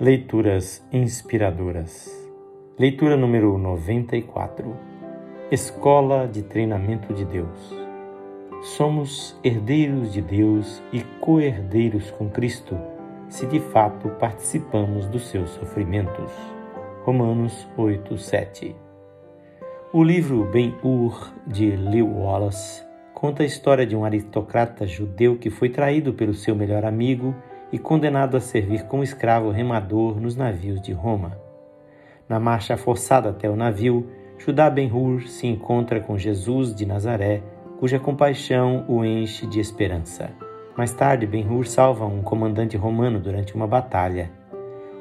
Leituras inspiradoras. Leitura número 94. Escola de Treinamento de Deus. Somos herdeiros de Deus e co-herdeiros com Cristo, se de fato participamos dos seus sofrimentos. Romanos 8, 7. O livro Ben-Hur de Lew Wallace conta a história de um aristocrata judeu que foi traído pelo seu melhor amigo e condenado a servir como escravo remador nos navios de Roma. Na marcha forçada até o navio, Judá Ben-Hur se encontra com Jesus de Nazaré, cuja compaixão o enche de esperança. Mais tarde, Ben-Hur salva um comandante romano durante uma batalha.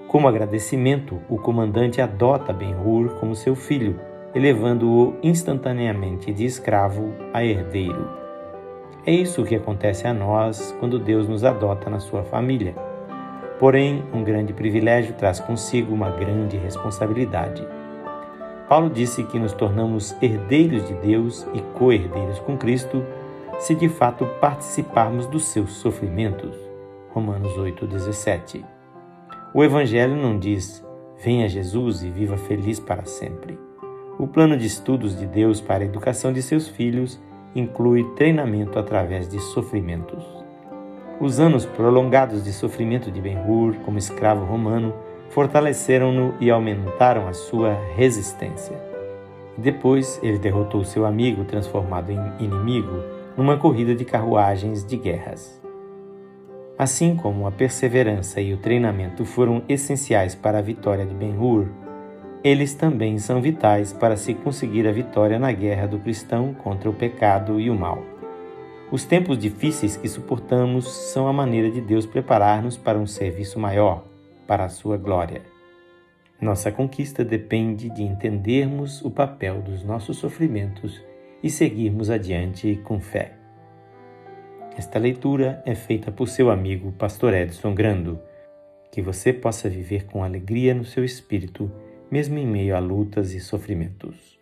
Como agradecimento, o comandante adota Ben-Hur como seu filho, elevando-o instantaneamente de escravo a herdeiro. É isso que acontece a nós quando Deus nos adota na sua família. Porém, um grande privilégio traz consigo uma grande responsabilidade. Paulo disse que nos tornamos herdeiros de Deus e co-herdeiros com Cristo se de fato participarmos dos seus sofrimentos. Romanos 8:17. O evangelho não diz: "Venha Jesus e viva feliz para sempre". O plano de estudos de Deus para a educação de seus filhos inclui treinamento através de sofrimentos. Os anos prolongados de sofrimento de Ben-Hur como escravo romano fortaleceram-no e aumentaram a sua resistência. Depois, ele derrotou seu amigo, transformado em inimigo, numa corrida de carruagens de guerras. Assim como a perseverança e o treinamento foram essenciais para a vitória de Ben-Hur, eles também são vitais para se conseguir a vitória na guerra do cristão contra o pecado e o mal. Os tempos difíceis que suportamos são a maneira de Deus preparar-nos para um serviço maior, para a sua glória. Nossa conquista depende de entendermos o papel dos nossos sofrimentos e seguirmos adiante com fé. Esta leitura é feita por seu amigo Pastor Edson Grando. Que você possa viver com alegria no seu espírito mesmo em meio a lutas e sofrimentos.